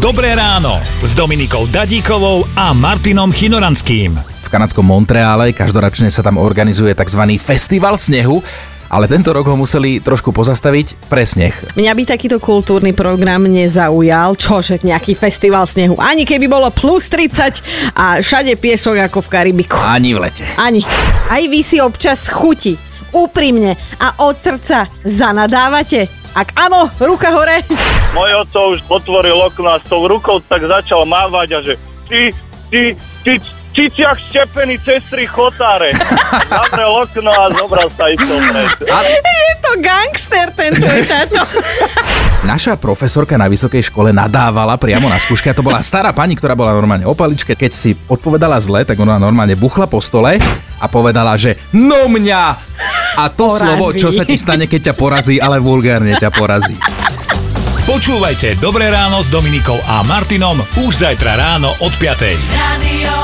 Dobré ráno s Dominikou Dadíkovou a Martinom Chinoranským. V kanadskom Montreale každoročne sa tam organizuje tzv. festival snehu, ale tento rok ho museli trošku pozastaviť pre sneh. Mňa by takýto kultúrny program nezaujal, čože nejaký festival snehu. Ani keby bolo plus 30 a všade piesok ako v Karibiku. Ani v lete. Ani. Aj vy si občas chuti, úprimne a od srdca zanadávate. Ak áno, ruka hore. Môj oco už otvoril okno a s tou rukou tak začal mávať a že ty, ty, ty, ciciach štepený cez tri chotáre. Zavrel okno a zobral sa isto pred. Je to gangster tento je táto. Naša profesorka na vysokej škole nadávala priamo na skúške. a To bola stará pani, ktorá bola normálne opaličke. Keď si odpovedala zle, tak ona normálne buchla po stole a povedala, že no mňa! A to Porazí. slovo, čo sa ti stane, keď ťa porazí, ale vulgárne ťa porazí. Počúvajte Dobré ráno s Dominikou a Martinom už zajtra ráno od 5. Radio.